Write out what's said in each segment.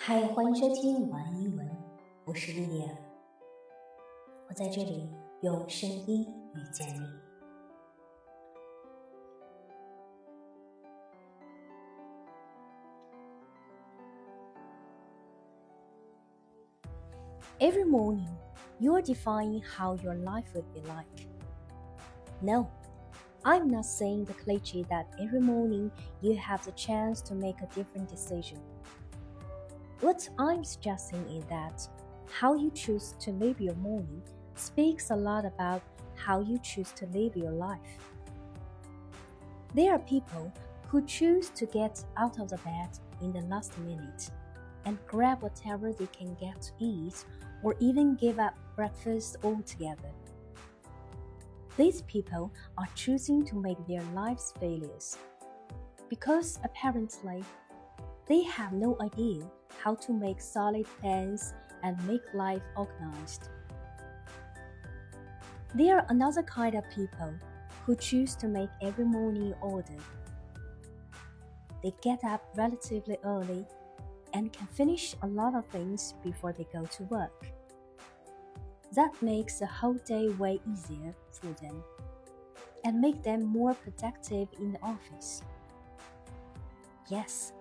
嗨，欢迎收听晚安英文，我是莉莉安，我在这里用声音遇见你。Every morning, you're defining how your life would be like. No, I'm not saying the cliche that every morning you have the chance to make a different decision. What I'm suggesting is that how you choose to live your morning speaks a lot about how you choose to live your life. There are people who choose to get out of the bed in the last minute and grab whatever they can get to eat or even give up breakfast altogether. These people are choosing to make their lives failures because apparently they have no idea how to make solid plans and make life organized. There are another kind of people who choose to make every morning order. They get up relatively early and can finish a lot of things before they go to work. That makes the whole day way easier for them and make them more productive in the office. Yes,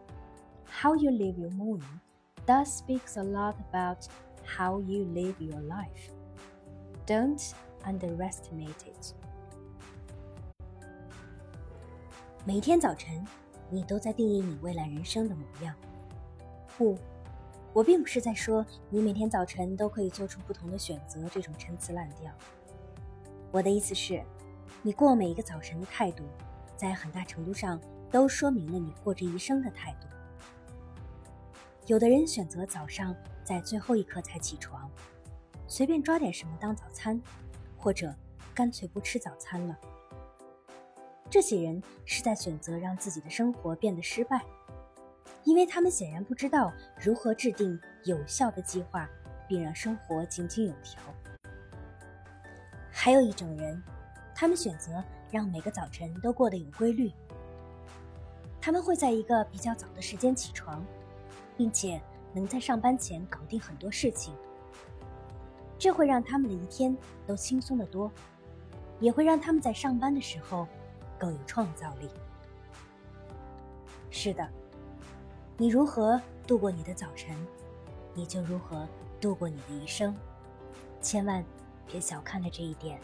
how you live your morning does speaks a lot about how you live your life. Don't underestimate it. 每天早晨，你都在定义你未来人生的模样。不，我并不是在说你每天早晨都可以做出不同的选择这种陈词滥调。我的意思是，你过每一个早晨的态度，在很大程度上都说明了你过这一生的态度。有的人选择早上在最后一刻才起床，随便抓点什么当早餐，或者干脆不吃早餐了。这些人是在选择让自己的生活变得失败，因为他们显然不知道如何制定有效的计划，并让生活井井有条。还有一种人，他们选择让每个早晨都过得有规律。他们会在一个比较早的时间起床。并且能在上班前搞定很多事情，这会让他们的一天都轻松得多，也会让他们在上班的时候更有创造力。是的，你如何度过你的早晨，你就如何度过你的一生，千万别小看了这一点。